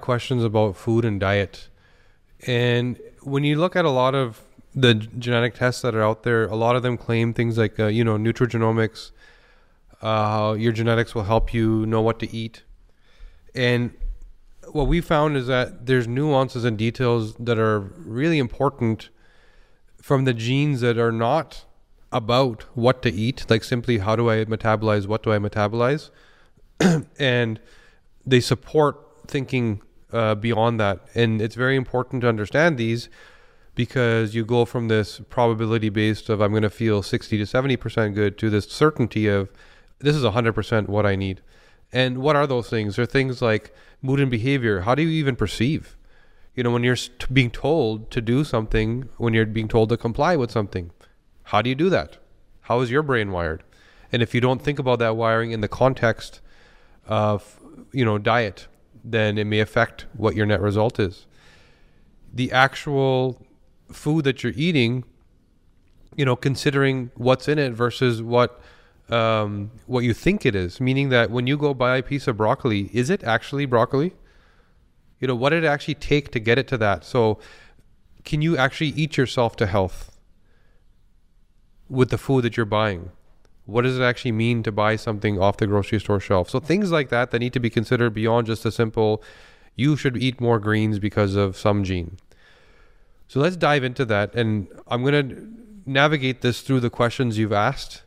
questions about food and diet. And when you look at a lot of the genetic tests that are out there, a lot of them claim things like, uh, you know, nutrigenomics, uh, your genetics will help you know what to eat. And what we found is that there's nuances and details that are really important from the genes that are not about what to eat, like simply how do I metabolize, what do I metabolize, and they support thinking uh, beyond that. And it's very important to understand these because you go from this probability based of I'm going to feel 60 to 70% good to this certainty of this is 100% what I need. And what are those things? They're things like mood and behavior. How do you even perceive? You know, when you're being told to do something, when you're being told to comply with something, how do you do that? How is your brain wired? And if you don't think about that wiring in the context of, you know, diet, then it may affect what your net result is. The actual food that you're eating, you know, considering what's in it versus what um, what you think it is. Meaning that when you go buy a piece of broccoli, is it actually broccoli? You know, what did it actually take to get it to that? So, can you actually eat yourself to health with the food that you're buying? What does it actually mean to buy something off the grocery store shelf? So things like that that need to be considered beyond just a simple you should eat more greens because of some gene. So let's dive into that and I'm going to navigate this through the questions you've asked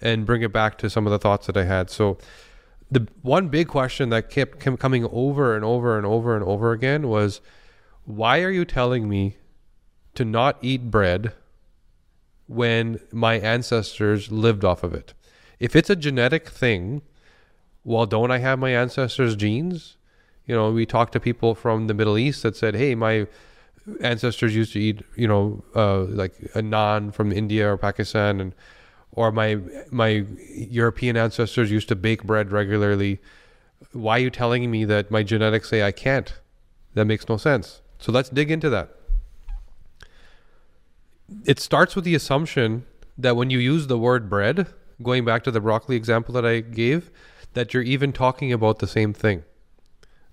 and bring it back to some of the thoughts that I had. So the one big question that kept, coming over and over and over and over again was why are you telling me to not eat bread when my ancestors lived off of it? If it's a genetic thing, well, don't I have my ancestors' genes? You know, we talked to people from the Middle East that said, hey, my ancestors used to eat, you know, uh, like a naan from India or Pakistan and or my my European ancestors used to bake bread regularly. Why are you telling me that my genetics say I can't? That makes no sense. So let's dig into that. It starts with the assumption that when you use the word bread, going back to the broccoli example that I gave, that you're even talking about the same thing.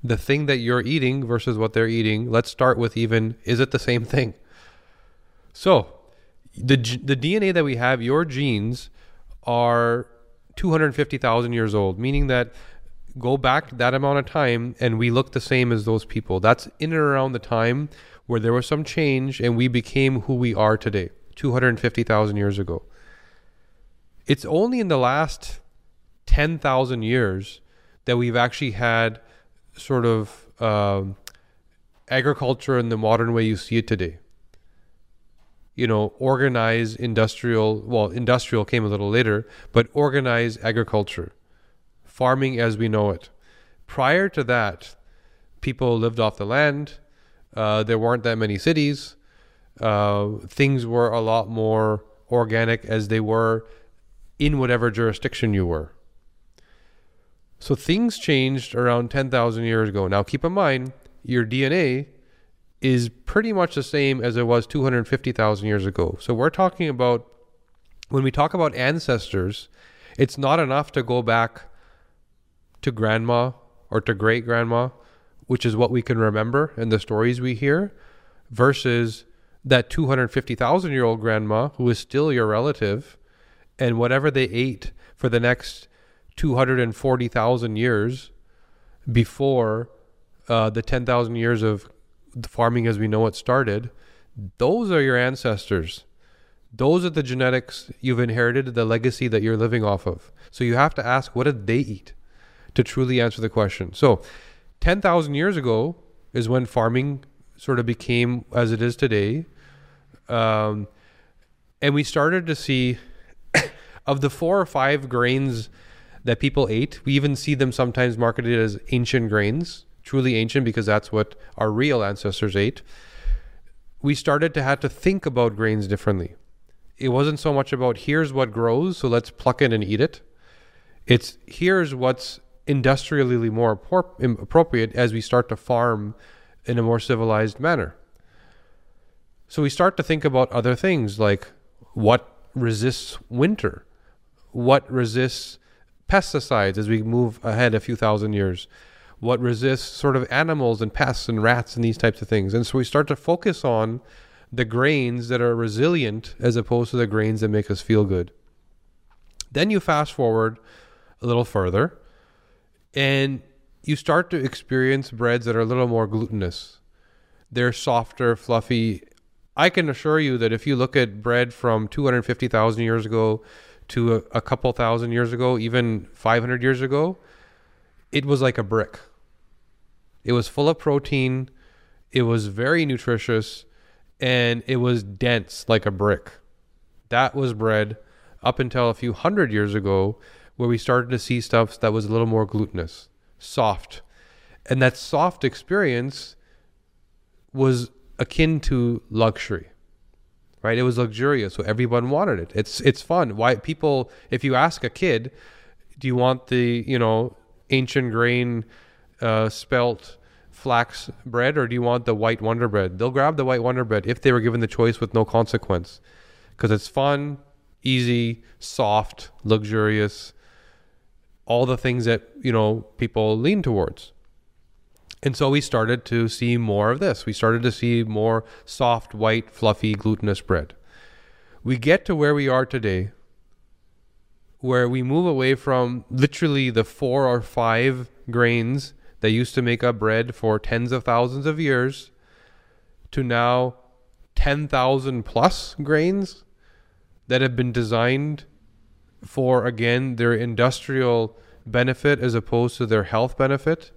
The thing that you're eating versus what they're eating, let's start with even is it the same thing? So, the the DNA that we have, your genes are 250,000 years old, meaning that go back that amount of time and we look the same as those people. That's in and around the time where there was some change and we became who we are today, 250,000 years ago. It's only in the last 10,000 years that we've actually had sort of um, agriculture in the modern way you see it today you know, organize industrial, well, industrial came a little later, but organize agriculture, farming as we know it. Prior to that, people lived off the land. Uh, there weren't that many cities. Uh, things were a lot more organic as they were in whatever jurisdiction you were. So things changed around 10,000 years ago. Now, keep in mind, your DNA is pretty much the same as it was 250,000 years ago. So we're talking about when we talk about ancestors, it's not enough to go back to grandma or to great grandma, which is what we can remember and the stories we hear, versus that 250,000 year old grandma who is still your relative and whatever they ate for the next 240,000 years before uh, the 10,000 years of farming as we know it started, those are your ancestors. Those are the genetics you've inherited, the legacy that you're living off of. So you have to ask, what did they eat to truly answer the question? So 10,000 years ago is when farming sort of became as it is today. Um, and we started to see of the four or five grains that people ate, we even see them sometimes marketed as ancient grains truly ancient because that's what our real ancestors ate, we started to have to think about grains differently. It wasn't so much about here's what grows, so let's pluck it and eat it. It's here's what's industrially more appropriate as we start to farm in a more civilized manner. So we start to think about other things like what resists winter, what resists pesticides as we move ahead a few thousand years, what resists sort of animals and pests and rats and these types of things. And so we start to focus on the grains that are resilient as opposed to the grains that make us feel good. Then you fast forward a little further and you start to experience breads that are a little more glutinous. They're softer, fluffy. I can assure you that if you look at bread from 250,000 years ago to a, a couple thousand years ago, even 500 years ago, it was like a brick. It was full of protein, it was very nutritious, and it was dense like a brick. That was bread up until a few hundred years ago, where we started to see stuff that was a little more glutinous, soft. And that soft experience was akin to luxury. Right? It was luxurious, so everyone wanted it. It's it's fun. Why people if you ask a kid, do you want the, you know, ancient grain uh, spelt flax bread or do you want the white wonder bread? They'll grab the white wonder bread if they were given the choice with no consequence because it's fun, easy, soft, luxurious, all the things that, you know, people lean towards. And so we started to see more of this. We started to see more soft, white, fluffy, glutinous bread. We get to where we are today, where we move away from literally the four or five grains that used to make up bread for tens of thousands of years to now 10,000 plus grains that have been designed for, again, their industrial benefit as opposed to their health benefit.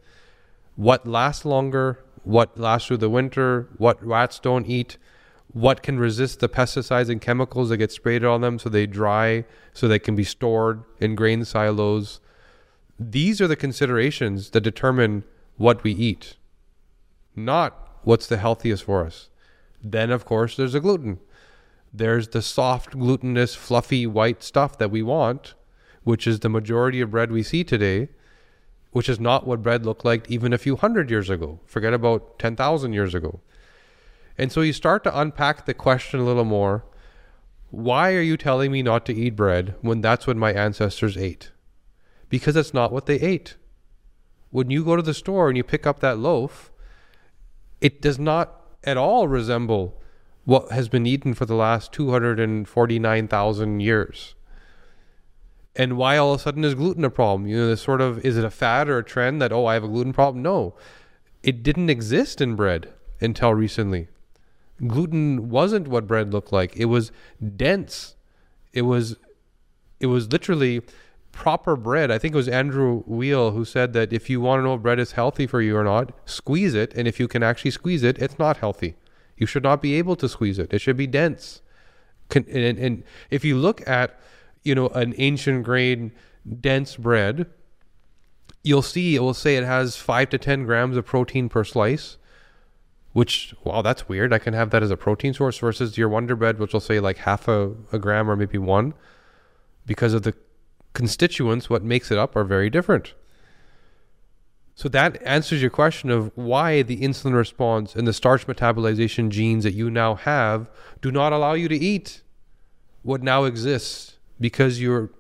What lasts longer, what lasts through the winter, what rats don't eat, what can resist the pesticides and chemicals that get sprayed on them so they dry, so they can be stored in grain silos. These are the considerations that determine what we eat, not what's the healthiest for us. Then, of course, there's the gluten. There's the soft, glutinous, fluffy, white stuff that we want, which is the majority of bread we see today, which is not what bread looked like even a few hundred years ago. Forget about 10,000 years ago. And so you start to unpack the question a little more. Why are you telling me not to eat bread when that's what my ancestors ate? Because it's not what they ate. When you go to the store and you pick up that loaf, it does not at all resemble what has been eaten for the last 249,000 years. And why all of a sudden is gluten a problem? You know, this sort of is it a fad or a trend that, oh, I have a gluten problem? No, it didn't exist in bread until recently. Gluten wasn't what bread looked like. It was dense. It was, it was literally proper bread. I think it was Andrew Weil who said that if you want to know if bread is healthy for you or not, squeeze it. And if you can actually squeeze it, it's not healthy. You should not be able to squeeze it. It should be dense. and, and if you look at, you know, an ancient grain dense bread, you'll see it will say it has five to 10 grams of protein per slice, which, wow, that's weird. I can have that as a protein source versus your Wonder Bread, which will say like half a, a gram or maybe one because of the constituents, what makes it up, are very different. So that answers your question of why the insulin response and the starch metabolization genes that you now have do not allow you to eat what now exists because your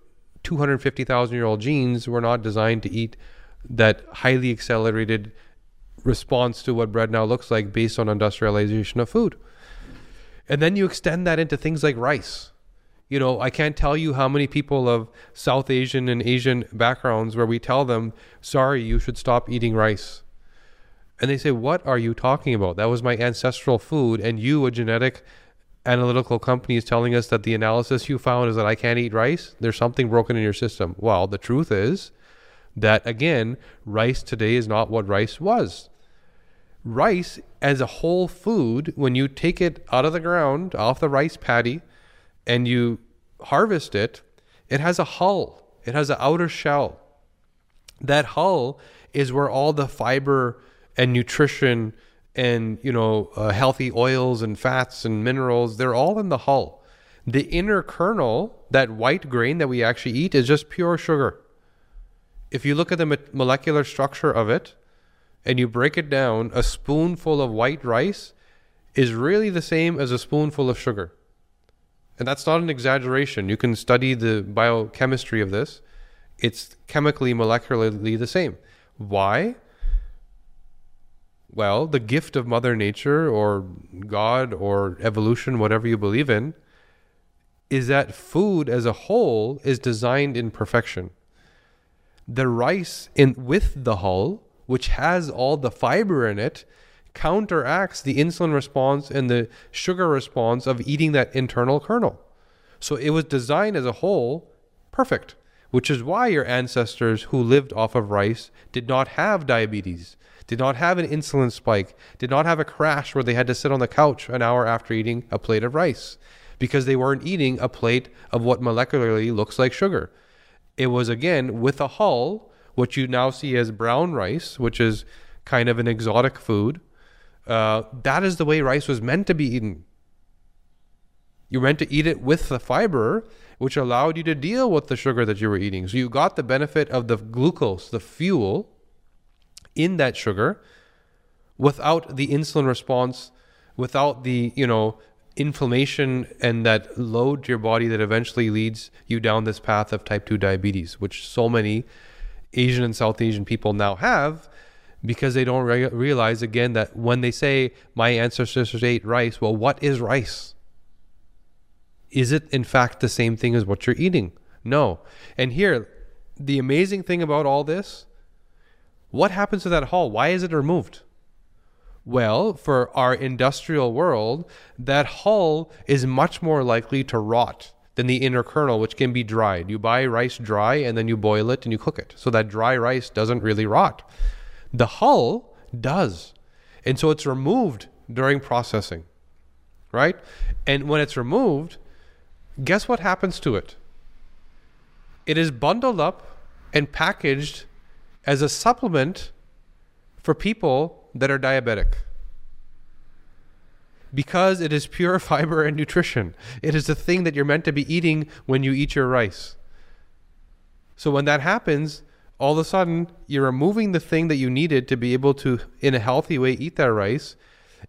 250,000 year old genes were not designed to eat that highly accelerated response to what bread now looks like based on industrialization of food. And then you extend that into things like rice you know, I can't tell you how many people of South Asian and Asian backgrounds where we tell them, sorry, you should stop eating rice. And they say, what are you talking about? That was my ancestral food. And you, a genetic analytical company, is telling us that the analysis you found is that I can't eat rice. There's something broken in your system. Well, the truth is that, again, rice today is not what rice was. Rice as a whole food, when you take it out of the ground, off the rice paddy, and you harvest it, it has a hull. It has an outer shell. That hull is where all the fiber and nutrition and you know uh, healthy oils and fats and minerals they're all in the hull. The inner kernel, that white grain that we actually eat, is just pure sugar. If you look at the molecular structure of it and you break it down, a spoonful of white rice is really the same as a spoonful of sugar. And that's not an exaggeration. You can study the biochemistry of this. It's chemically, molecularly the same. Why? Well, the gift of Mother Nature or God or evolution, whatever you believe in, is that food as a whole is designed in perfection. The rice in with the hull, which has all the fiber in it, counteracts the insulin response and the sugar response of eating that internal kernel. So it was designed as a whole perfect, which is why your ancestors who lived off of rice did not have diabetes, did not have an insulin spike, did not have a crash where they had to sit on the couch an hour after eating a plate of rice because they weren't eating a plate of what molecularly looks like sugar. It was again with a hull, what you now see as brown rice, which is kind of an exotic food. Uh, that is the way rice was meant to be eaten. You're meant to eat it with the fiber, which allowed you to deal with the sugar that you were eating. So you got the benefit of the glucose, the fuel in that sugar, without the insulin response, without the, you know, inflammation and that load to your body that eventually leads you down this path of type 2 diabetes, which so many Asian and South Asian people now have because they don't re- realize again that when they say my ancestors ate rice, well, what is rice? Is it in fact the same thing as what you're eating? No. And here, the amazing thing about all this, what happens to that hull? Why is it removed? Well, for our industrial world, that hull is much more likely to rot than the inner kernel, which can be dried. You buy rice dry and then you boil it and you cook it. So that dry rice doesn't really rot. The hull does. And so it's removed during processing, right? And when it's removed, guess what happens to it? It is bundled up and packaged as a supplement for people that are diabetic. Because it is pure fiber and nutrition. It is the thing that you're meant to be eating when you eat your rice. So when that happens, all of a sudden you're removing the thing that you needed to be able to, in a healthy way, eat that rice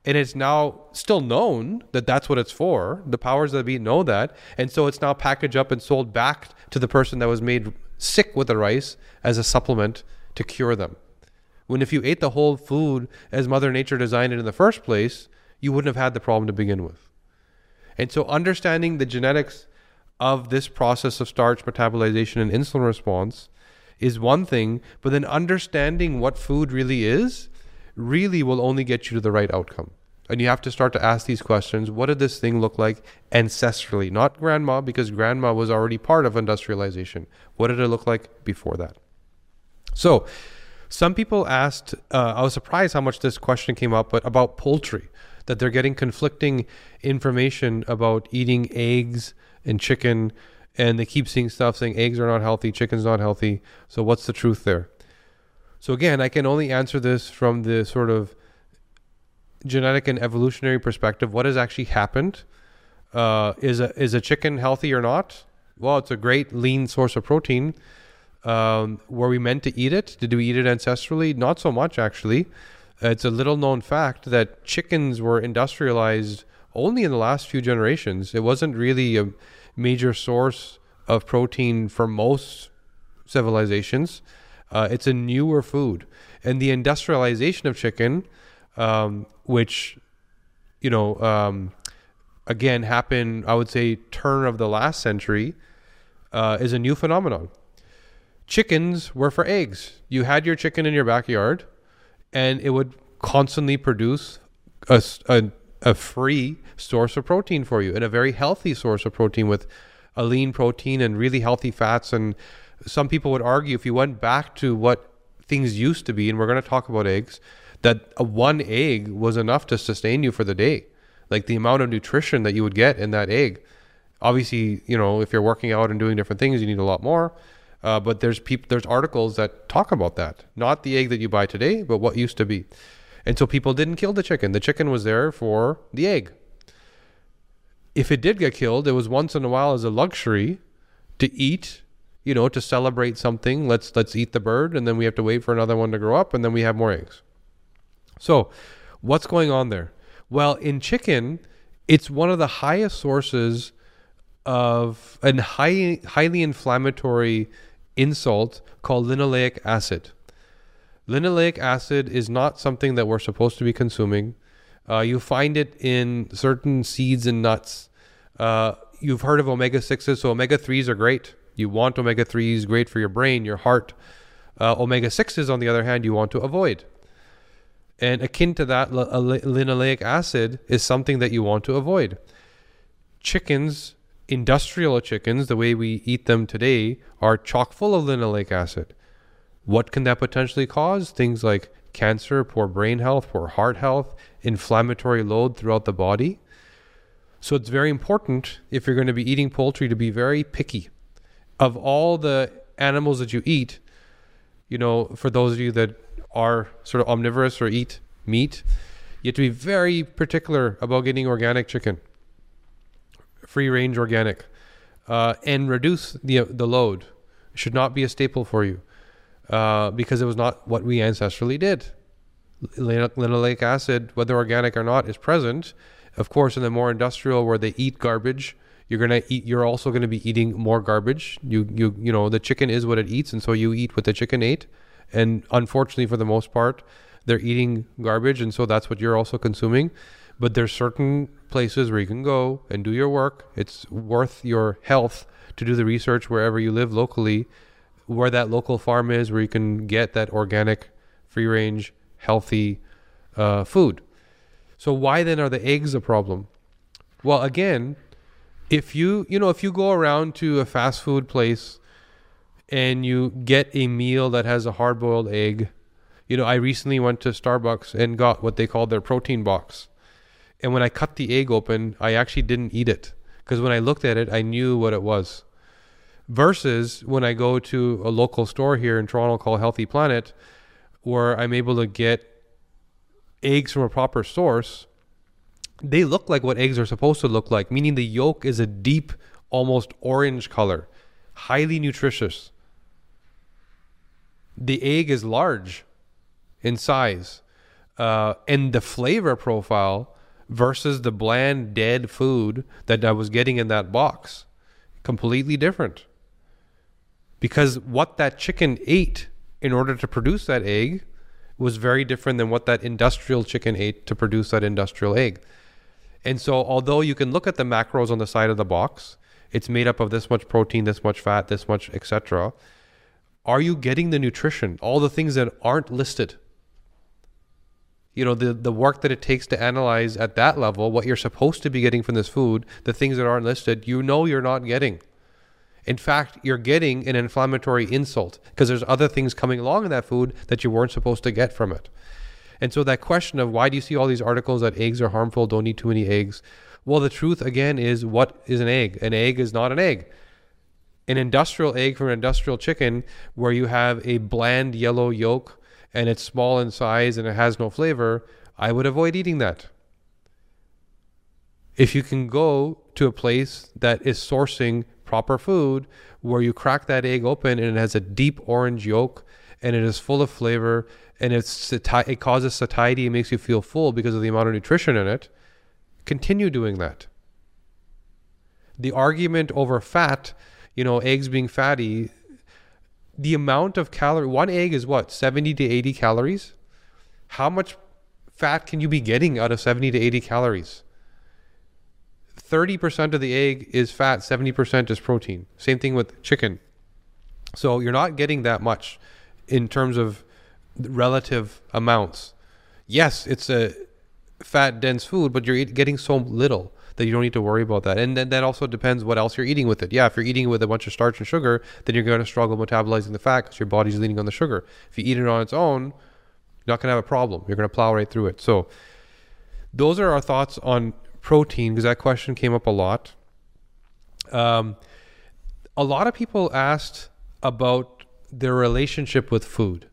and it's now still known that that's what it's for. The powers that be know that, and so it's now packaged up and sold back to the person that was made sick with the rice as a supplement to cure them. When if you ate the whole food as Mother Nature designed it in the first place, you wouldn't have had the problem to begin with. And so, understanding the genetics of this process of starch metabolization and insulin response is one thing, but then understanding what food really is really will only get you to the right outcome. And you have to start to ask these questions. What did this thing look like ancestrally? Not grandma, because grandma was already part of industrialization. What did it look like before that? So, some people asked, uh, I was surprised how much this question came up, but about poultry, that they're getting conflicting information about eating eggs and chicken, and they keep seeing stuff saying eggs are not healthy, chicken's not healthy. So, what's the truth there? So again, I can only answer this from the sort of genetic and evolutionary perspective. What has actually happened? Uh, is a is a chicken healthy or not? Well, it's a great lean source of protein. Um, were we meant to eat it? Did we eat it ancestrally? Not so much, actually. It's a little known fact that chickens were industrialized only in the last few generations. It wasn't really a major source of protein for most civilizations. Uh, it's a newer food, and the industrialization of chicken, um, which you know, um, again happened, I would say, turn of the last century, uh, is a new phenomenon. Chickens were for eggs. You had your chicken in your backyard, and it would constantly produce a, a, a free source of protein for you, and a very healthy source of protein with a lean protein and really healthy fats and some people would argue if you went back to what things used to be, and we're going to talk about eggs, that one egg was enough to sustain you for the day. Like the amount of nutrition that you would get in that egg. Obviously, you know, if you're working out and doing different things, you need a lot more. Uh, but there's people, there's articles that talk about that. Not the egg that you buy today, but what used to be. And so people didn't kill the chicken. The chicken was there for the egg. If it did get killed, it was once in a while as a luxury to eat you know, to celebrate something, let's let's eat the bird and then we have to wait for another one to grow up and then we have more eggs. So, what's going on there? Well, in chicken, it's one of the highest sources of a high, highly inflammatory insult called linoleic acid. Linoleic acid is not something that we're supposed to be consuming. Uh, you find it in certain seeds and nuts. Uh, you've heard of omega 6s, so omega 3s are great. You want omega 3s, great for your brain, your heart. Uh, omega 6s, on the other hand, you want to avoid. And akin to that, linoleic acid is something that you want to avoid. Chickens, industrial chickens, the way we eat them today, are chock full of linoleic acid. What can that potentially cause? Things like cancer, poor brain health, poor heart health, inflammatory load throughout the body. So it's very important if you're going to be eating poultry to be very picky. Of all the animals that you eat, you know, for those of you that are sort of omnivorous or eat meat, you have to be very particular about getting organic chicken, free range organic, uh, and reduce the the load. It should not be a staple for you uh, because it was not what we ancestrally did. Linoleic acid, whether organic or not, is present. Of course, in the more industrial where they eat garbage, you're gonna eat. You're also gonna be eating more garbage. You you you know the chicken is what it eats, and so you eat what the chicken ate. And unfortunately, for the most part, they're eating garbage, and so that's what you're also consuming. But there's certain places where you can go and do your work. It's worth your health to do the research wherever you live locally, where that local farm is, where you can get that organic, free range, healthy uh, food. So why then are the eggs a problem? Well, again, if you you know if you go around to a fast food place and you get a meal that has a hard boiled egg, you know I recently went to Starbucks and got what they call their protein box, and when I cut the egg open, I actually didn't eat it because when I looked at it, I knew what it was. Versus when I go to a local store here in Toronto called Healthy Planet, where I'm able to get eggs from a proper source they look like what eggs are supposed to look like, meaning the yolk is a deep, almost orange color, highly nutritious. The egg is large in size, uh, and the flavor profile versus the bland, dead food that I was getting in that box, completely different. Because what that chicken ate in order to produce that egg was very different than what that industrial chicken ate to produce that industrial egg. And so, although you can look at the macros on the side of the box, it's made up of this much protein, this much fat, this much, etc. Are you getting the nutrition? All the things that aren't listed. You know, the, the work that it takes to analyze at that level what you're supposed to be getting from this food, the things that aren't listed, you know you're not getting. In fact, you're getting an inflammatory insult because there's other things coming along in that food that you weren't supposed to get from it. And so that question of why do you see all these articles that eggs are harmful, don't eat too many eggs? Well, the truth again is what is an egg? An egg is not an egg. An industrial egg from an industrial chicken where you have a bland yellow yolk and it's small in size and it has no flavor, I would avoid eating that. If you can go to a place that is sourcing proper food where you crack that egg open and it has a deep orange yolk and it is full of flavor and it's it causes satiety and makes you feel full because of the amount of nutrition in it, continue doing that. The argument over fat, you know, eggs being fatty, the amount of calorie one egg is what 70 to 80 calories. How much fat can you be getting out of 70 to 80 calories? 30% of the egg is fat, 70% is protein. Same thing with chicken. So you're not getting that much in terms of relative amounts. Yes, it's a fat dense food, but you're getting so little that you don't need to worry about that. And then that also depends what else you're eating with it. Yeah, if you're eating with a bunch of starch and sugar, then you're going to struggle metabolizing the fat because your body's leaning on the sugar. If you eat it on its own, you're not going to have a problem. You're going to plow right through it. So those are our thoughts on protein because that question came up a lot. Um, a lot of people asked about their relationship with food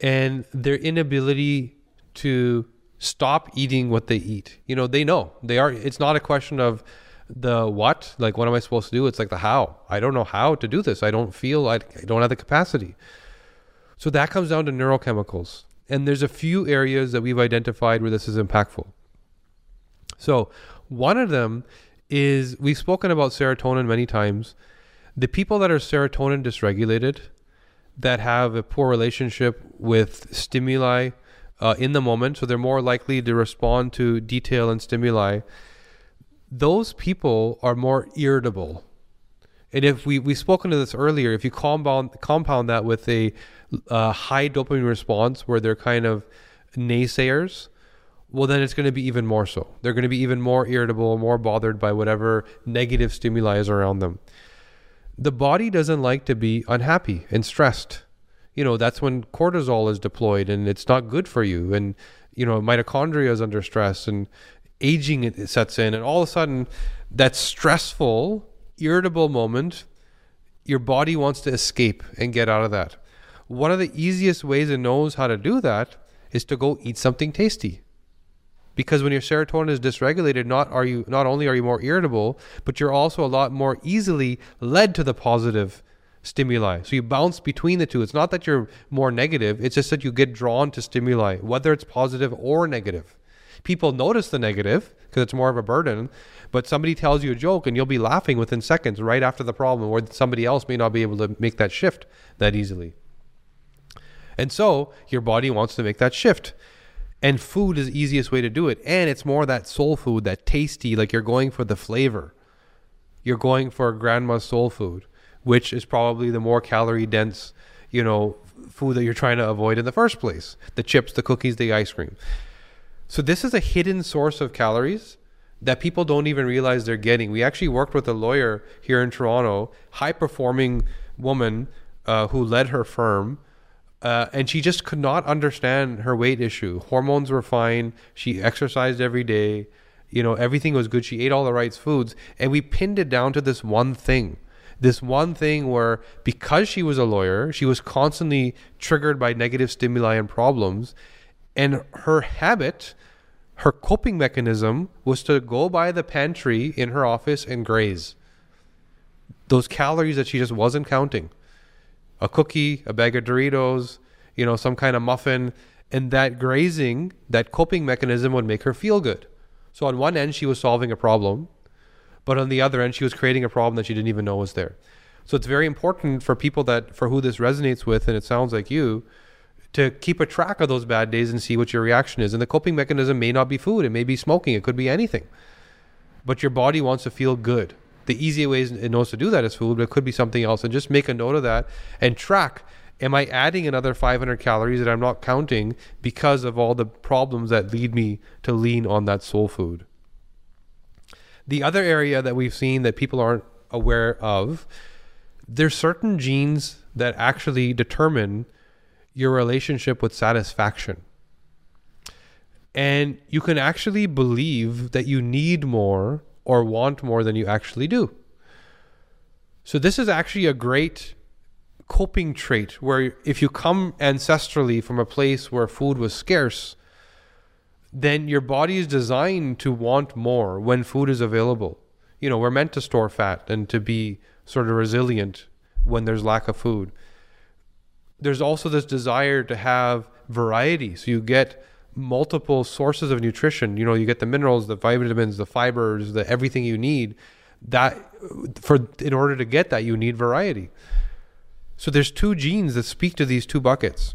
and their inability to stop eating what they eat. You know, they know they are. It's not a question of the what, like what am I supposed to do? It's like the how. I don't know how to do this. I don't feel I, I don't have the capacity. So that comes down to neurochemicals. And there's a few areas that we've identified where this is impactful. So one of them is we've spoken about serotonin many times. The people that are serotonin dysregulated, that have a poor relationship with stimuli uh, in the moment, so they're more likely to respond to detail and stimuli. Those people are more irritable. And if we we've spoken to this earlier, if you compound compound that with a uh, high dopamine response where they're kind of naysayers, well, then it's going to be even more so. They're going to be even more irritable, more bothered by whatever negative stimuli is around them. The body doesn't like to be unhappy and stressed. You know, that's when cortisol is deployed and it's not good for you. And, you know, mitochondria is under stress and aging sets in. And all of a sudden, that stressful, irritable moment, your body wants to escape and get out of that. One of the easiest ways it knows how to do that is to go eat something tasty. Because when your serotonin is dysregulated, not are you not only are you more irritable, but you're also a lot more easily led to the positive stimuli. So you bounce between the two. It's not that you're more negative, it's just that you get drawn to stimuli, whether it's positive or negative. People notice the negative because it's more of a burden, but somebody tells you a joke and you'll be laughing within seconds right after the problem, where somebody else may not be able to make that shift that easily. And so your body wants to make that shift. And food is the easiest way to do it. And it's more that soul food, that tasty, like you're going for the flavor. You're going for grandma's soul food, which is probably the more calorie dense, you know, food that you're trying to avoid in the first place. The chips, the cookies, the ice cream. So this is a hidden source of calories that people don't even realize they're getting. We actually worked with a lawyer here in Toronto, high performing woman uh, who led her firm uh, and she just could not understand her weight issue. Hormones were fine. She exercised every day. You know, everything was good. She ate all the right foods. And we pinned it down to this one thing. This one thing where, because she was a lawyer, she was constantly triggered by negative stimuli and problems. And her habit, her coping mechanism, was to go by the pantry in her office and graze those calories that she just wasn't counting a cookie, a bag of Doritos, you know, some kind of muffin, and that grazing, that coping mechanism would make her feel good. So on one end, she was solving a problem, but on the other end, she was creating a problem that she didn't even know was there. So it's very important for people that for who this resonates with, and it sounds like you, to keep a track of those bad days and see what your reaction is. And the coping mechanism may not be food; it may be smoking; it could be anything. But your body wants to feel good the easy ways it knows to do that is food, but it could be something else. And just make a note of that and track. Am I adding another 500 calories that I'm not counting because of all the problems that lead me to lean on that soul food? The other area that we've seen that people aren't aware of, there's certain genes that actually determine your relationship with satisfaction. And you can actually believe that you need more or want more than you actually do. So, this is actually a great coping trait where if you come ancestrally from a place where food was scarce, then your body is designed to want more when food is available. You know, we're meant to store fat and to be sort of resilient when there's lack of food. There's also this desire to have variety. So you get multiple sources of nutrition. You know, you get the minerals, the vitamins, the fibers, the everything you need. That for in order to get that, you need variety. So there's two genes that speak to these two buckets.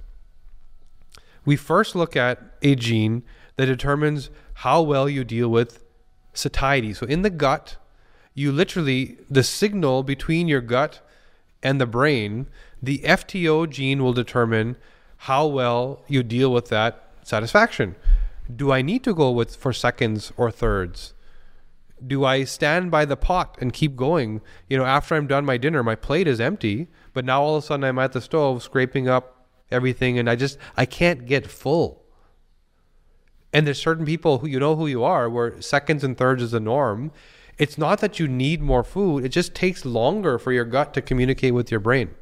We first look at a gene that determines how well you deal with satiety. So in the gut, you literally the signal between your gut and the brain, the FTO gene will determine how well you deal with that satisfaction. Do I need to go with for seconds or thirds? Do I stand by the pot and keep going? You know, after I'm done my dinner, my plate is empty, but now all of a sudden I'm at the stove scraping up everything and I just I can't get full. And there's certain people who you know who you are where seconds and thirds is the norm. It's not that you need more food, it just takes longer for your gut to communicate with your brain.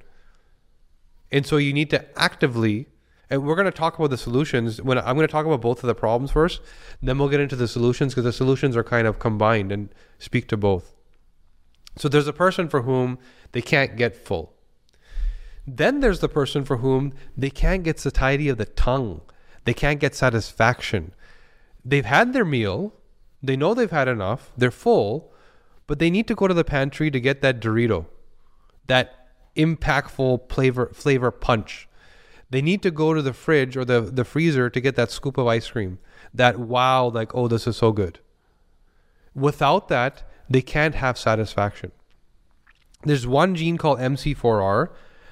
And so you need to actively and we're going to talk about the solutions. When I'm going to talk about both of the problems first then we'll get into the solutions because the solutions are kind of combined and speak to both. So there's a person for whom they can't get full. Then there's the person for whom they can't get satiety of the tongue. They can't get satisfaction. They've had their meal. They know they've had enough. They're full. But they need to go to the pantry to get that dorito that impactful flavor flavor punch. They need to go to the fridge or the, the freezer to get that scoop of ice cream. That wow, like, oh, this is so good. Without that, they can't have satisfaction. There's one gene called MC4R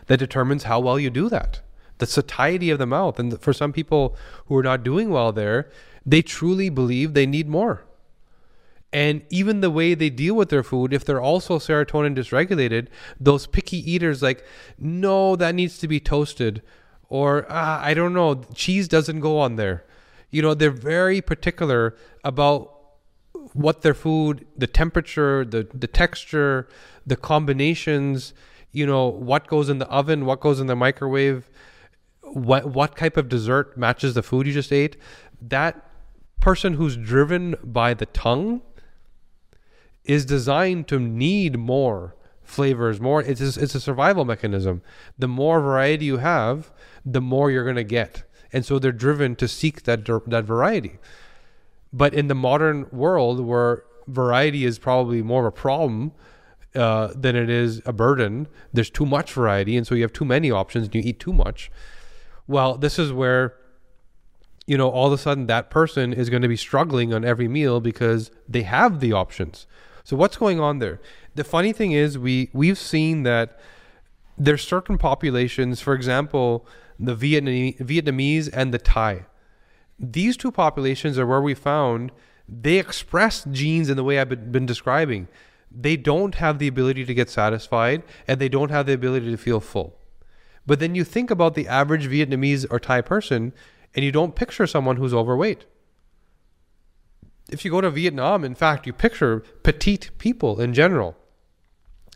that determines how well you do that. The satiety of the mouth. And for some people who are not doing well there, they truly believe they need more. And even the way they deal with their food, if they're also serotonin dysregulated, those picky eaters like, no, that needs to be toasted, or ah, I don't know, cheese doesn't go on there. You know, they're very particular about what their food, the temperature, the the texture, the combinations, you know, what goes in the oven, what goes in the microwave, what what type of dessert matches the food you just ate. That person who's driven by the tongue is designed to need more flavors, more. It's a, it's a survival mechanism. The more variety you have, the more you're going to get, and so they're driven to seek that that variety. But in the modern world, where variety is probably more of a problem uh, than it is a burden, there's too much variety, and so you have too many options, and you eat too much. Well, this is where you know all of a sudden that person is going to be struggling on every meal because they have the options so what's going on there? The funny thing is we we've seen that there's certain populations, for example, the Vietnamese, and the Thai. These two populations are where we found they express genes in the way I've been describing. They don't have the ability to get satisfied and they don't have the ability to feel full. But then you think about the average Vietnamese or Thai person and you don't picture someone who's overweight if you go to Vietnam, in fact, you picture petite people in general.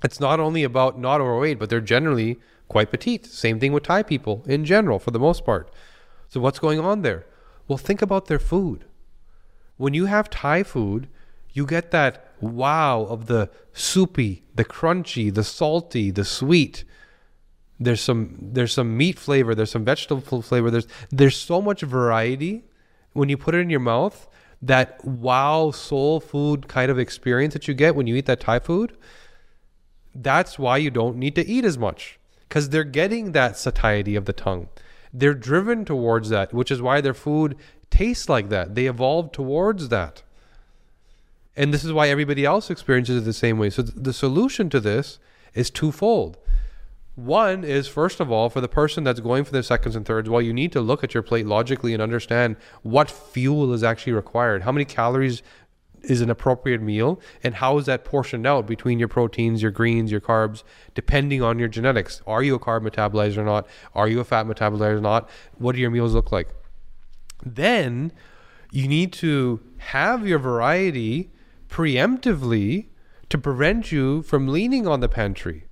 It's not only about not overweight, but they're generally quite petite. Same thing with Thai people in general, for the most part. So, what's going on there? Well, think about their food. When you have Thai food, you get that wow of the soupy, the crunchy, the salty, the sweet. There's some there's some meat flavor, there's some vegetable flavor. There's there's so much variety when you put it in your mouth that wow soul food kind of experience that you get when you eat that Thai food, that's why you don't need to eat as much because they're getting that satiety of the tongue. They're driven towards that, which is why their food tastes like that. They evolved towards that. And this is why everybody else experiences it the same way. So th- the solution to this is twofold. One is, first of all, for the person that's going for the seconds and thirds, well, you need to look at your plate logically and understand what fuel is actually required. How many calories is an appropriate meal, and how is that portioned out between your proteins, your greens, your carbs, depending on your genetics? Are you a carb metabolizer or not? Are you a fat metabolizer or not? What do your meals look like? Then you need to have your variety preemptively to prevent you from leaning on the pantry.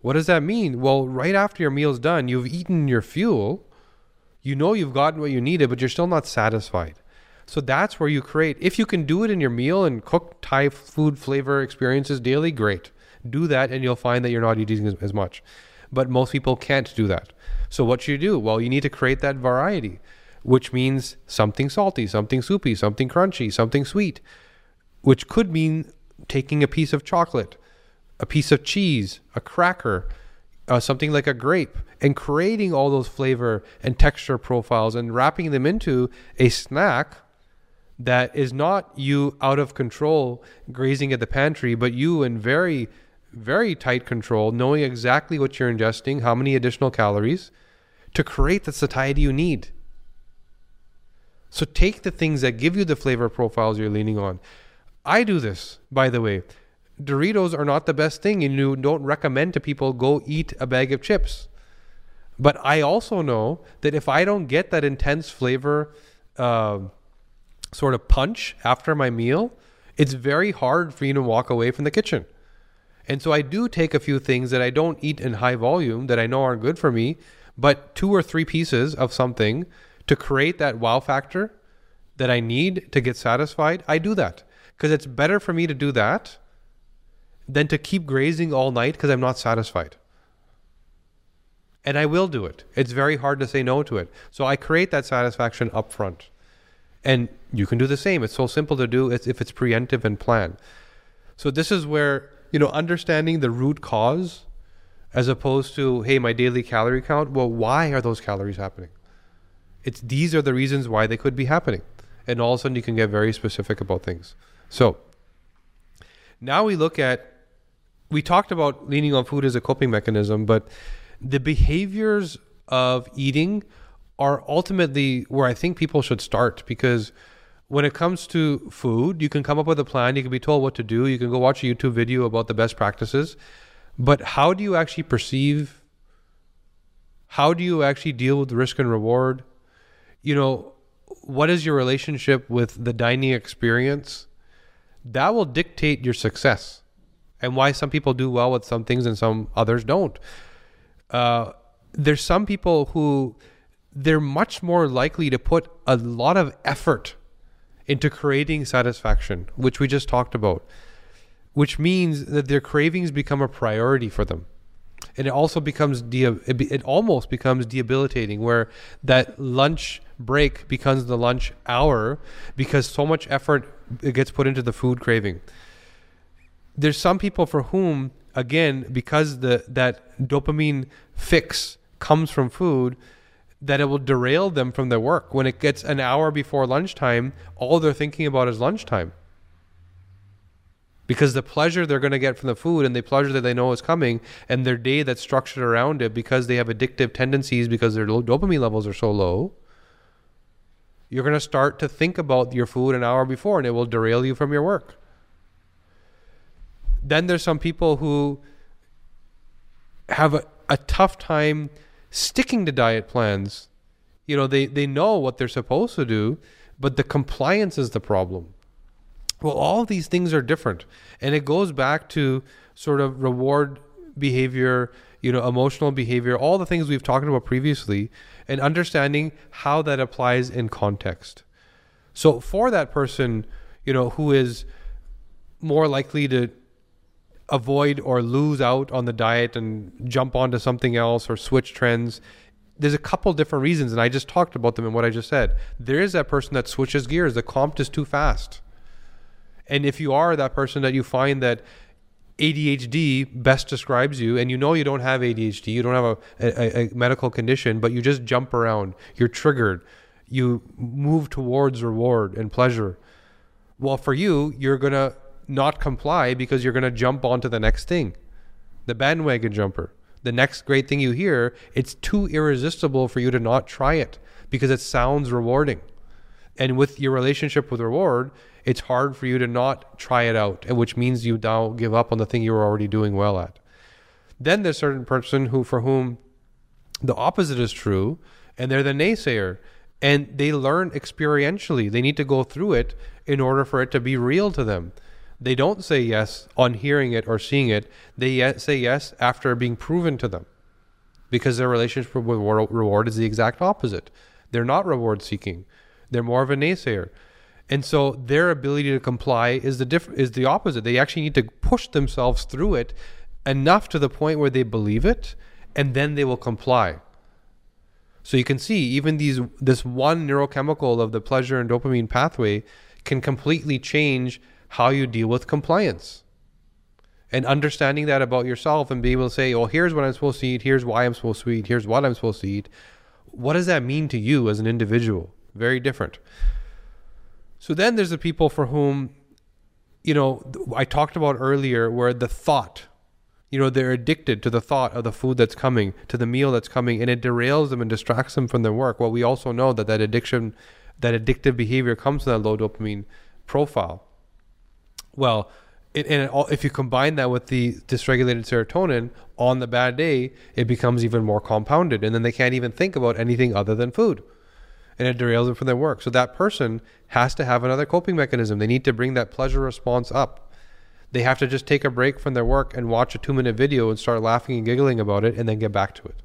What does that mean? Well, right after your meal's done, you've eaten your fuel. You know you've gotten what you needed, but you're still not satisfied. So that's where you create. If you can do it in your meal and cook Thai food flavor experiences daily, great. Do that, and you'll find that you're not eating as, much. But most people can't do that. So what should you do? Well, you need to create that variety, which means something salty, something soupy, something crunchy, something sweet, which could mean taking a piece of chocolate a piece of cheese, a cracker, uh, something like a grape, and creating all those flavor and texture profiles and wrapping them into a snack that is not you out of control grazing at the pantry, but you in very, very tight control, knowing exactly what you're ingesting, how many additional calories to create the satiety you need. So take the things that give you the flavor profiles you're leaning on. I do this, by the way. Doritos are not the best thing, and you don't recommend to people go eat a bag of chips. But I also know that if I don't get that intense flavor, uh, sort of punch after my meal, it's very hard for you to walk away from the kitchen. And so I do take a few things that I don't eat in high volume that I know aren't good for me, but two or three pieces of something to create that wow factor that I need to get satisfied. I do that because it's better for me to do that than to keep grazing all night because I'm not satisfied. And I will do it. It's very hard to say no to it. So I create that satisfaction up front. And you can do the same. It's so simple to do if it's preemptive and plan. So this is where, you know, understanding the root cause as opposed to, hey, my daily calorie count. Well, why are those calories happening? It's these are the reasons why they could be happening. And all of a sudden you can get very specific about things. So now we look at we talked about leaning on food as a coping mechanism, but the behaviors of eating are ultimately where I think people should start because when it comes to food, you can come up with a plan, you can be told what to do, you can go watch a YouTube video about the best practices, but how do you actually perceive how do you actually deal with risk and reward? You know, what is your relationship with the dining experience? That will dictate your success and why some people do well with some things and some others don't. Uh, there's some people who they're much more likely to put a lot of effort into creating satisfaction, which we just talked about, which means that their cravings become a priority for them. And it also becomes de- it almost becomes debilitating where that lunch break becomes the lunch hour because so much effort gets put into the food craving there's some people for whom again because the that dopamine fix comes from food that it will derail them from their work. When it gets an hour before lunchtime all they're thinking about is lunchtime. Because the pleasure they're going to get from the food and the pleasure that they know is coming and their day that's structured around it because they have addictive tendencies because their dopamine levels are so low you're going to start to think about your food an hour before and it will derail you from your work. Then there's some people who have a, a tough time sticking to diet plans. You know, they, they know what they're supposed to do, but the compliance is the problem. Well, all these things are different. And it goes back to sort of reward behavior, you know, emotional behavior, all the things we've talked about previously, and understanding how that applies in context. So for that person, you know, who is more likely to avoid or lose out on the diet and jump onto something else or switch trends there's a couple different reasons and i just talked about them in what i just said there is that person that switches gears the comp is too fast and if you are that person that you find that ADHD best describes you, and you know you don't have ADHD, you don't have a, a, a, medical condition, but you just jump around, you're triggered, you move towards reward and pleasure. Well, for you, you're gonna not comply because you're going to jump onto the next thing, the bandwagon jumper. The next great thing you hear, it's too irresistible for you to not try it because it sounds rewarding. And with your relationship with reward, it's hard for you to not try it out, which means you now give up on the thing you were already doing well at. Then there's certain person who for whom the opposite is true, and they're the naysayer. And they learn experientially. They need to go through it in order for it to be real to them. They don't say yes on hearing it or seeing it. They say yes after being proven to them because their relationship with reward is the exact opposite. They're not reward seeking. They're more of a naysayer. And so their ability to comply is the diff- is the opposite. They actually need to push themselves through it enough to the point where they believe it and then they will comply. So you can see even these this one neurochemical of the pleasure and dopamine pathway can completely change how you deal with compliance and understanding that about yourself and be able to say, well, here's what I'm supposed to eat, here's why I'm supposed to eat, here's what I'm supposed to eat. What does that mean to you as an individual? Very different. So then there's the people for whom, you know, I talked about earlier where the thought, you know, they're addicted to the thought of the food that's coming, to the meal that's coming, and it derails them and distracts them from their work. Well, we also know that that addiction, that addictive behavior comes from that low dopamine profile. Well, and it, if you combine that with the dysregulated serotonin on the bad day, it becomes even more compounded, and then they can't even think about anything other than food, and it derails them from their work. So that person has to have another coping mechanism. They need to bring that pleasure response up. They have to just take a break from their work and watch a two-minute video and start laughing and giggling about it, and then get back to it.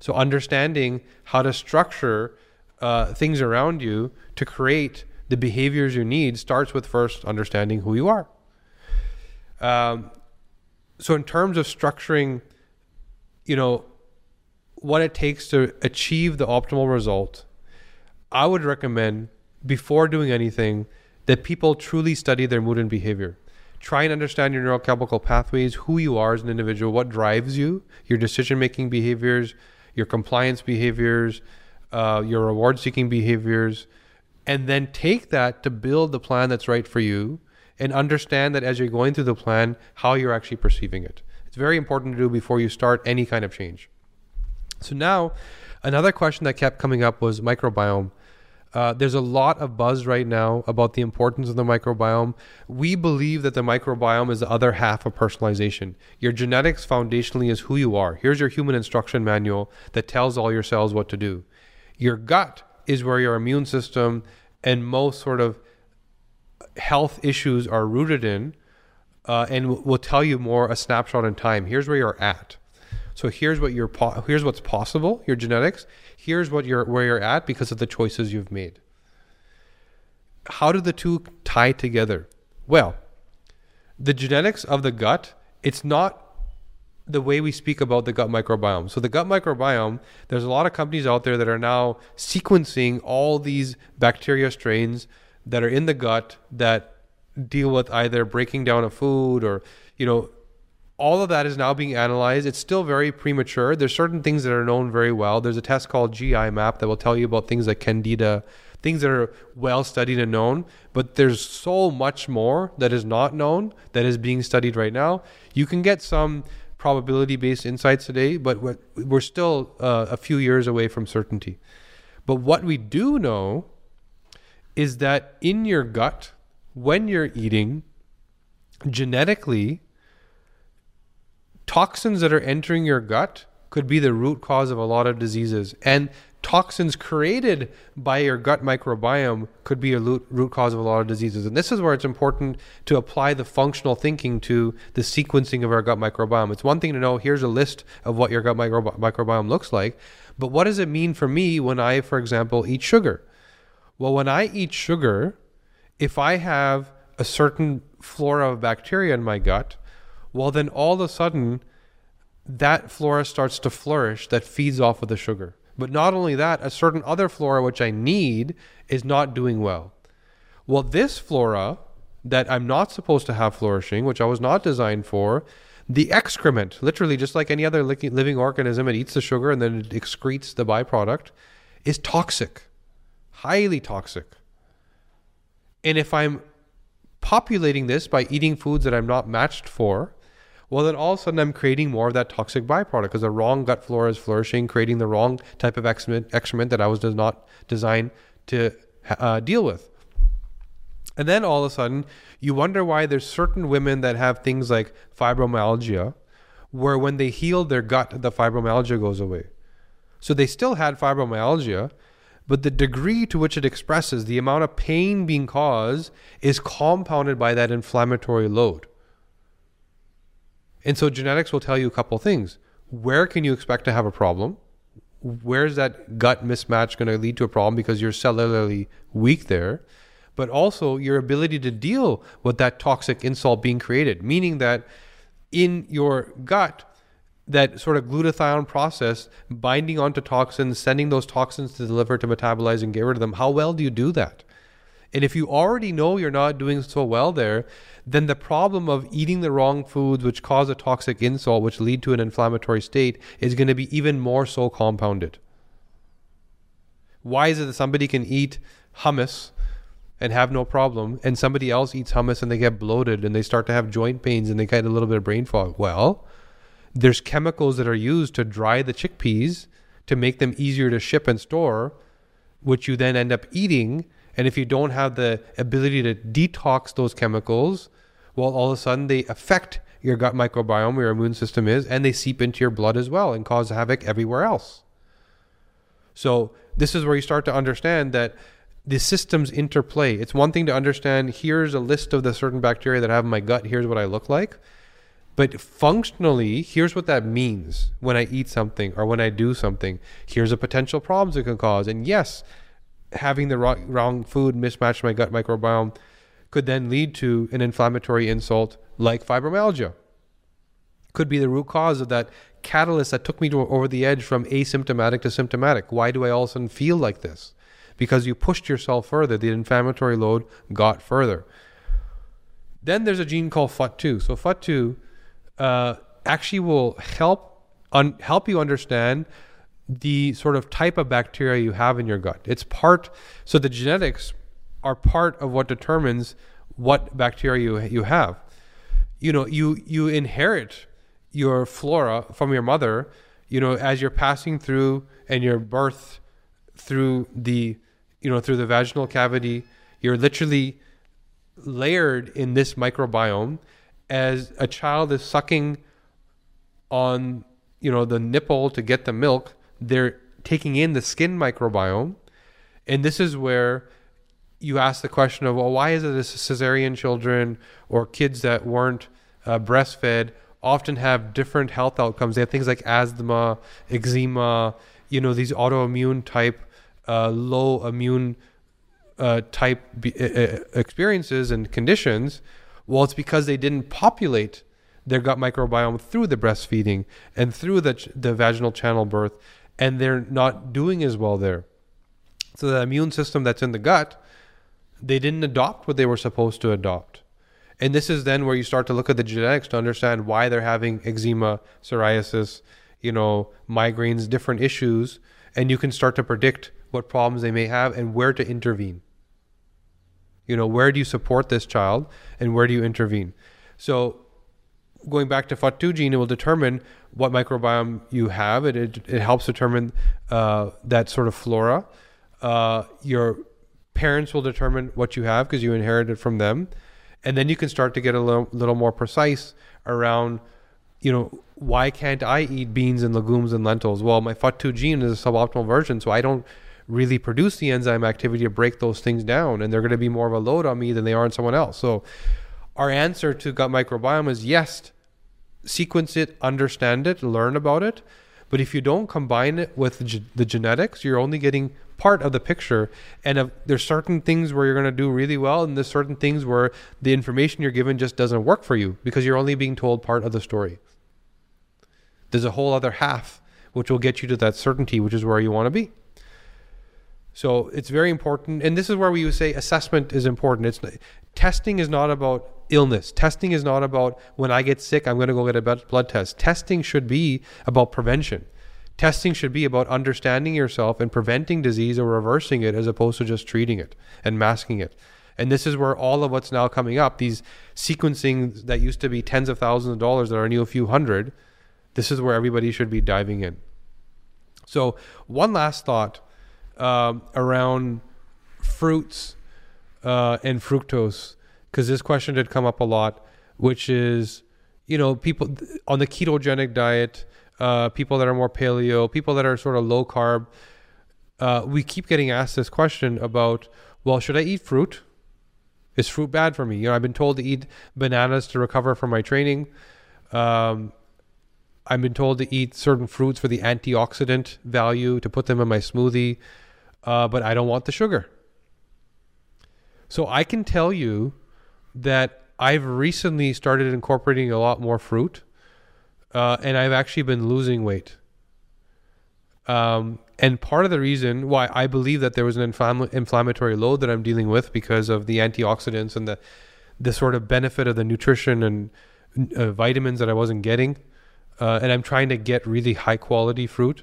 So understanding how to structure uh, things around you to create the behaviors you need starts with first understanding who you are. Um, so, in terms of structuring, you know, what it takes to achieve the optimal result, I would recommend before doing anything that people truly study their mood and behavior. try and understand your neurochemical pathways, who you are as an individual, what drives you, your decision making behaviors, your compliance behaviors, uh, your reward seeking behaviors, and then take that to build the plan that's right for you and understand that as you're going through the plan, how you're actually perceiving it. It's very important to do before you start any kind of change. So now, another question that kept coming up was microbiome. Uh, there's a lot of buzz right now about the importance of the microbiome. We believe that the microbiome is the other half of personalization. Your genetics foundationally is who you are. Here's your human instruction manual that tells all your cells what to do. Your gut is where your immune system and most sort of health issues are rooted in, uh, and will tell you more a snapshot in time. Here's where you're at. So here's what you're po- here's what's possible, your genetics. Here's what you're where you're at because of the choices you've made. How do the two tie together? Well, the genetics of the gut, it's not the way we speak about the gut microbiome. So the gut microbiome, there's a lot of companies out there that are now sequencing all these bacteria strains that are in the gut that deal with either breaking down a food or, you know, all of that is now being analyzed. It's still very premature. There's certain things that are known very well. There's a test called GI map that will tell you about things like candida, things that are well studied and known, but there's so much more that is not known that is being studied right now. You can get some probability based insights today, but we're still uh, a few years away from certainty. But what we do know is that in your gut, when you're eating, genetically, toxins that are entering your gut could be the root cause of a lot of diseases. And toxins created by your gut microbiome could be a root cause of a lot of diseases. And this is where it's important to apply the functional thinking to the sequencing of our gut microbiome. It's one thing to know here's a list of what your gut micro- microbiome looks like, but what does it mean for me when I, for example, eat sugar? Well, when I eat sugar, if I have a certain flora of bacteria in my gut, well, then all of a sudden, that flora starts to flourish that feeds off of the sugar. But not only that, a certain other flora which I need is not doing well. Well, this flora that I'm not supposed to have flourishing, which I was not designed for, the excrement, literally just like any other living organism, it eats the sugar and then it excretes the byproduct, is toxic, highly toxic. And if I'm populating this by eating foods that I'm not matched for, well, then all of a sudden I'm creating more of that toxic byproduct because the wrong gut flora is flourishing, creating the wrong type of excrement, excrement that I was not designed to uh, deal with. And then all of a sudden, you wonder why there's certain women that have things like fibromyalgia, where when they heal their gut, the fibromyalgia goes away. So they still had fibromyalgia, but the degree to which it expresses, the amount of pain being caused, is compounded by that inflammatory load. And so genetics will tell you a couple things. Where can you expect to have a problem? Where's that gut mismatch going to lead to a problem because you're cellularly weak there? But also your ability to deal with that toxic insult being created, meaning that in your gut, that sort of glutathione process binding onto toxins, sending those toxins to the liver to metabolize and get rid of them. How well do you do that? And if you already know you're not doing so well there, then the problem of eating the wrong foods, which cause a toxic insult, which lead to an inflammatory state, is going to be even more so compounded. Why is it that somebody can eat hummus and have no problem, and somebody else eats hummus and they get bloated and they start to have joint pains and they get a little bit of brain fog? Well, there's chemicals that are used to dry the chickpeas to make them easier to ship and store, which you then end up eating and if you don't have the ability to detox those chemicals, well, all of a sudden they affect your gut microbiome, where your immune system is, and they seep into your blood as well and cause havoc everywhere else. So, this is where you start to understand that the systems interplay. It's one thing to understand here's a list of the certain bacteria that I have in my gut, here's what I look like. But functionally, here's what that means when I eat something or when I do something. Here's the potential problems it can cause. And yes, having the wrong, wrong food mismatch my gut microbiome could then lead to an inflammatory insult like fibromyalgia. Could be the root cause of that catalyst that took me to, over the edge from asymptomatic to symptomatic. Why do I all of a sudden feel like this? Because you pushed yourself further. The inflammatory load got further. Then there's a gene called FUT2. So FUT2 uh, actually will help un- help you understand the sort of type of bacteria you have in your gut. It's part so the genetics are part of what determines what bacteria you you have. You know, you you inherit your flora from your mother, you know, as you're passing through and your birth through the you know, through the vaginal cavity, you're literally layered in this microbiome as a child is sucking on you know the nipple to get the milk they're taking in the skin microbiome and this is where you ask the question of well why is it that cesarean children or kids that weren't uh, breastfed often have different health outcomes? They have things like asthma eczema you know these autoimmune type uh, low immune uh, type experiences and conditions. Well it's because they didn't populate their gut microbiome through the breastfeeding and through the, ch- the vaginal channel birth, and they're not doing as well there. So the immune system that's in the gut, they didn't adopt what they were supposed to adopt. And this is then where you start to look at the genetics to understand why they're having eczema, psoriasis, you know, migraines, different issues, and you can start to predict what problems they may have and where to intervene. You know, where do you support this child and where do you intervene? So going back to FUT2 gene, it will determine what microbiome you have. It, it, it helps determine uh, that sort of flora. Uh, your parents will determine what you have because you inherited from them. And then you can start to get a little, little more precise around, you know, why can't I eat beans and legumes and lentils? Well, my FUT2 gene is a suboptimal version, so I don't really produce the enzyme activity to break those things down. And they're going to be more of a load on me than they are on someone else. So our answer to gut microbiome is yes, sequence it, understand it, learn about it. But if you don't combine it with the genetics, you're only getting part of the picture. And there's certain things where you're going to do really well, and there's certain things where the information you're given just doesn't work for you because you're only being told part of the story. There's a whole other half which will get you to that certainty, which is where you want to be. So it's very important, and this is where we say assessment is important. It's testing is not about illness. Testing is not about when I get sick, I'm going to go get a blood test. Testing should be about prevention. Testing should be about understanding yourself and preventing disease or reversing it as opposed to just treating it and masking it. And this is where all of what's now coming up, these sequencing that used to be tens of thousands of dollars that are new a few hundred, this is where everybody should be diving in. So, one last thought um, around fruits uh, and fructose, because this question did come up a lot, which is, you know, people on the ketogenic diet, uh, people that are more paleo, people that are sort of low carb. Uh, we keep getting asked this question about, well, should I eat fruit? Is fruit bad for me? You know, I've been told to eat bananas to recover from my training. Um, I've been told to eat certain fruits for the antioxidant value to put them in my smoothie uh, but I don't want the sugar. So I can tell you that I've recently started incorporating a lot more fruit, uh, and I've actually been losing weight. Um, and part of the reason why I believe that there was an inflam- inflammatory load that I'm dealing with because of the antioxidants and the the sort of benefit of the nutrition and uh, vitamins that I wasn't getting, uh, and I'm trying to get really high quality fruit.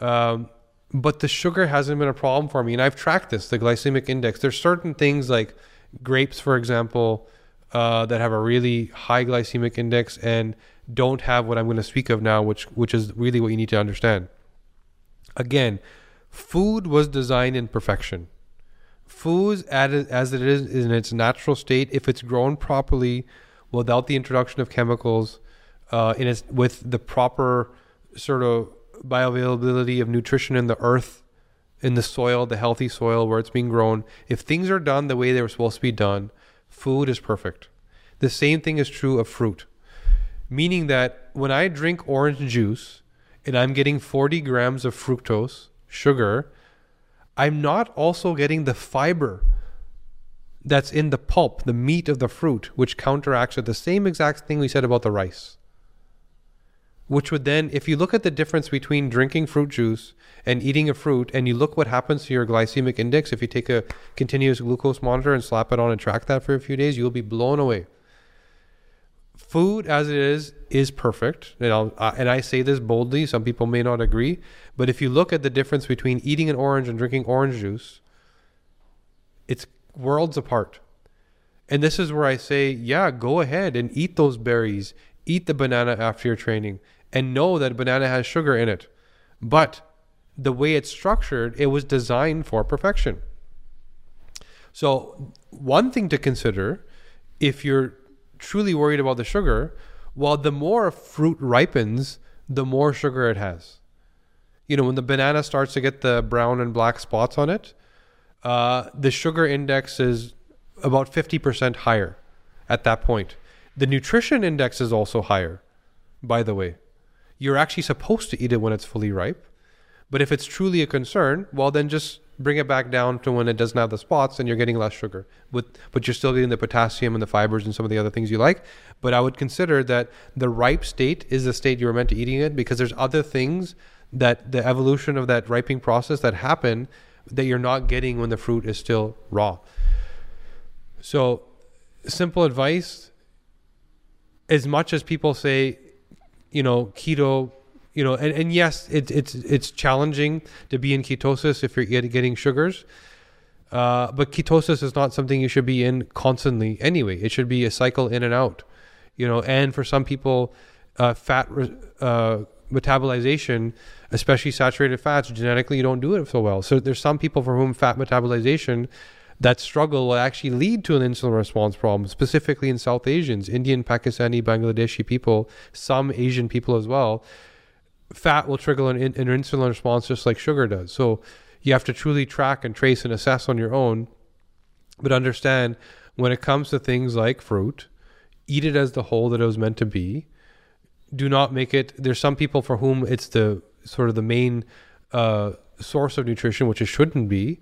Um, but the sugar hasn't been a problem for me. And I've tracked this, the glycemic index. There's certain things like grapes, for example, uh, that have a really high glycemic index and don't have what I'm going to speak of now, which which is really what you need to understand. Again, food was designed in perfection. Food, as it is in its natural state, if it's grown properly, without the introduction of chemicals, uh, in its with the proper sort of bioavailability of nutrition in the earth, in the soil, the healthy soil where it's being grown, if things are done the way they were supposed to be done, food is perfect. The same thing is true of fruit. Meaning that when I drink orange juice and I'm getting 40 grams of fructose, sugar, I'm not also getting the fiber that's in the pulp, the meat of the fruit, which counteracts the same exact thing we said about the rice which would then, if you look at the difference between drinking fruit juice and eating a fruit, and you look what happens to your glycemic index if you take a continuous glucose monitor and slap it on and track that for a few days, you'll be blown away. Food, as it is, is perfect, and, uh, and I say this boldly. Some people may not agree, but if you look at the difference between eating an orange and drinking orange juice, it's worlds apart. And this is where I say, yeah, go ahead and eat those berries, eat the banana after your training, and know that banana has sugar in it. But the way it's structured, it was designed for perfection. So, one thing to consider if you're truly worried about the sugar, well, the more fruit ripens, the more sugar it has. You know, when the banana starts to get the brown and black spots on it, uh, the sugar index is about 50% higher at that point. The nutrition index is also higher, by the way. You're actually supposed to eat it when it's fully ripe. But if it's truly a concern, well, then just bring it back down to when it doesn't have the spots and you're getting less sugar. With, but you're still getting the potassium and the fibers and some of the other things you like. But I would consider that the ripe state is the state you were meant to eating it because there's other things that the evolution of that ripening process that happen that you're not getting when the fruit is still raw. So, simple advice as much as people say, you know, keto you know, and, and yes, it, it's it's challenging to be in ketosis if you're getting sugars. Uh, but ketosis is not something you should be in constantly anyway. It should be a cycle in and out, you know. And for some people, uh, fat uh, metabolization, especially saturated fats, genetically you don't do it so well. So there's some people for whom fat metabolization that struggle will actually lead to an insulin response problem, specifically in South Asians, Indian, Pakistani, Bangladeshi people, some Asian people as well fat will trigger an, an insulin response just like sugar does. So you have to truly track and trace and assess on your own, but understand when it comes to things like fruit, eat it as the whole that it was meant to be. Do not make it. There's some people for whom it's the sort of the main uh, source of nutrition, which it shouldn't be.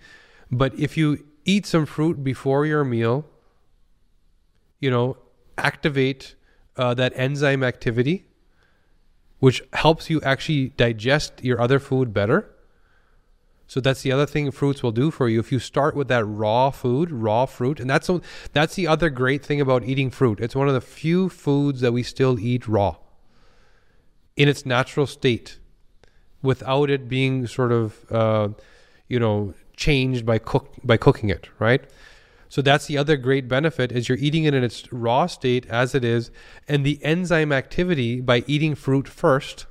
But if you eat some fruit before your meal, you know, activate uh, that enzyme activity which helps you actually digest your other food better. So that's the other thing fruits will do for you. If you start with that raw food, raw fruit, and that's that's the other great thing about eating fruit. It's one of the few foods that we still eat raw in its natural state, without it being sort of, uh, you know, changed by cook by cooking it. Right. So that's the other great benefit is you're eating it in its raw state as it is, and the enzyme activity by eating fruit first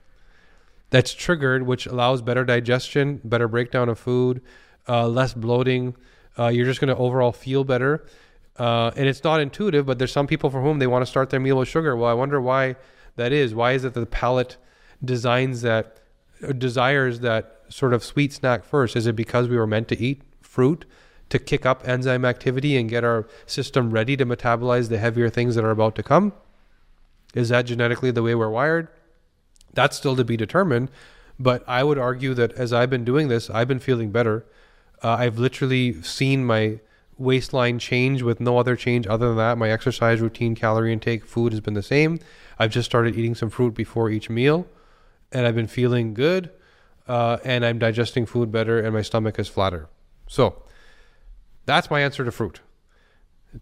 that's triggered, which allows better digestion, better breakdown of food, uh, less bloating. Uh, you're just going to overall feel better. Uh, and it's not intuitive, but there's some people for whom they want to start their meal with sugar. Well, I wonder why that is. Why is it that the palate designs that, desires that sort of sweet snack first? Is it because we were meant to eat fruit? to kick up enzyme activity and get our system ready to metabolize the heavier things that are about to come? Is that genetically the way we're wired? That's still to be determined. But I would argue that as I've been doing this, I've been feeling better. Uh, I've literally seen my waistline change with no other change other than that. My exercise routine, calorie intake, food has been the same. I've just started eating some fruit before each meal, and I've been feeling good. Uh, and I'm digesting food better, and my stomach is flatter. So, that's my answer to fruit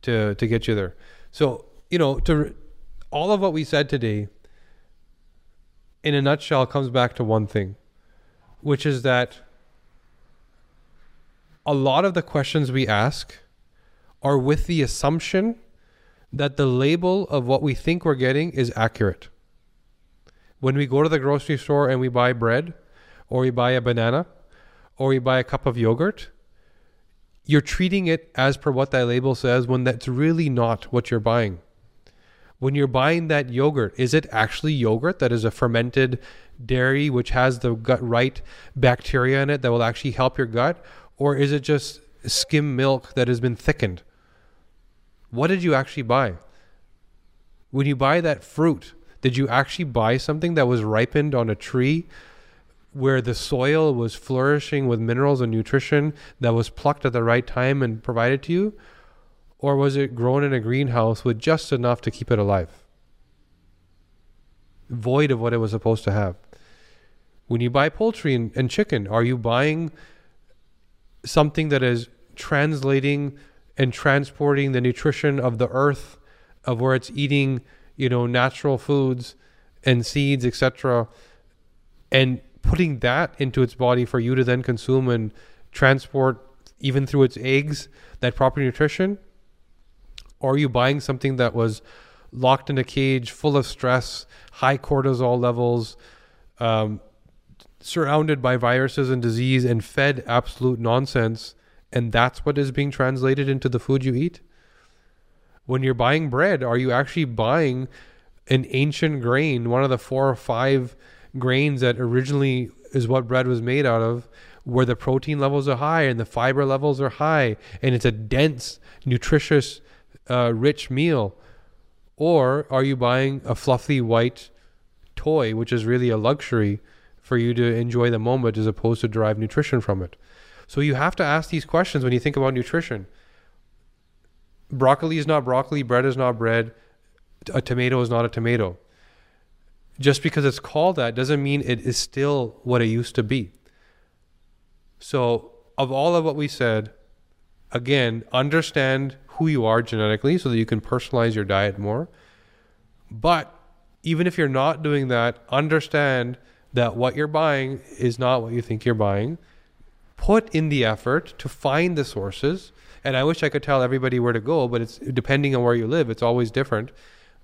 to to get you there. So, you know, to all of what we said today in a nutshell comes back to one thing, which is that a lot of the questions we ask are with the assumption that the label of what we think we're getting is accurate. When we go to the grocery store and we buy bread, or you buy a banana, or you buy a cup of yogurt, you're treating it as per what that label says when that's really not what you're buying. When you're buying that yogurt, is it actually yogurt that is a fermented dairy which has the gut right bacteria in it that will actually help your gut? Or is it just skim milk that has been thickened? What did you actually buy? When you buy that fruit, did you actually buy something that was ripened on a tree where the soil was flourishing with minerals and nutrition that was plucked at the right time and provided to you? Or was it grown in a greenhouse with just enough to keep it alive? void of what it was supposed to have. When you buy poultry and, and chicken, are you buying something that is translating and transporting the nutrition of the earth, of where it's eating, you know, natural foods and seeds, etc., and putting that into its body for you to then consume and transport even through its eggs that proper nutrition? Or are you buying something that was locked in a cage full of stress, high cortisol levels, um, surrounded by viruses and disease, and fed absolute nonsense? And that's what is being translated into the food you eat? When you're buying bread, are you actually buying an ancient grain, one of the four or five grains that originally is what bread was made out of, where the protein levels are high and the fiber levels are high, and it's a dense, nutritious, uh, rich meal? Or are you buying a fluffy white toy, which is really a luxury for you to enjoy the moment as opposed to derive nutrition from it? So you have to ask these questions when you think about nutrition. Broccoli is not broccoli, bread is not bread, a tomato is not a tomato. Just because it's called that doesn't mean it is still what it used to be. So, of all of what we said, again, understand who you are genetically so that you can personalize your diet more. But even if you're not doing that, understand that what you're buying is not what you think you're buying. Put in the effort to find the sources. And I wish I could tell everybody where to go, but it's depending on where you live, it's always different.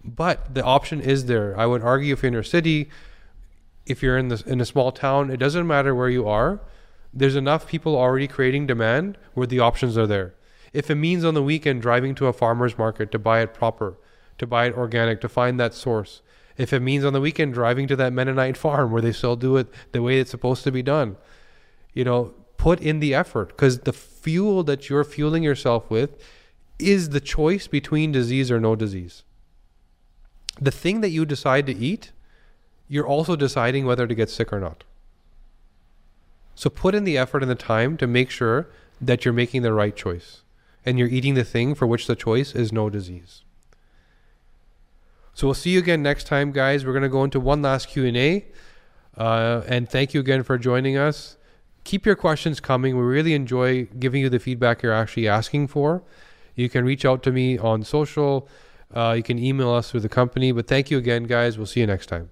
But the option is there. I would argue if you're in a city, if you're in this in a small town, it doesn't matter where you are. There's enough people already creating demand where the options are there. If it means on the weekend driving to a farmer's market to buy it proper, to buy it organic, to find that source. If it means on the weekend driving to that Mennonite farm where they still do it the way it's supposed to be done, you know, put in the effort because the fuel that you're fueling yourself with is the choice between disease or no disease the thing that you decide to eat, you're also deciding whether to get sick or not. So put in the effort and the time to make sure that you're making the right choice and you're eating the thing for which the choice is no disease. So we'll see you again next time, guys. We're going to go into one last Q and A, uh, and thank you again for joining us. Keep your questions coming. We really enjoy giving you the feedback you're actually asking for. You can reach out to me on social. Uh, you can email us through the company. But thank you again, guys. We'll see you next time.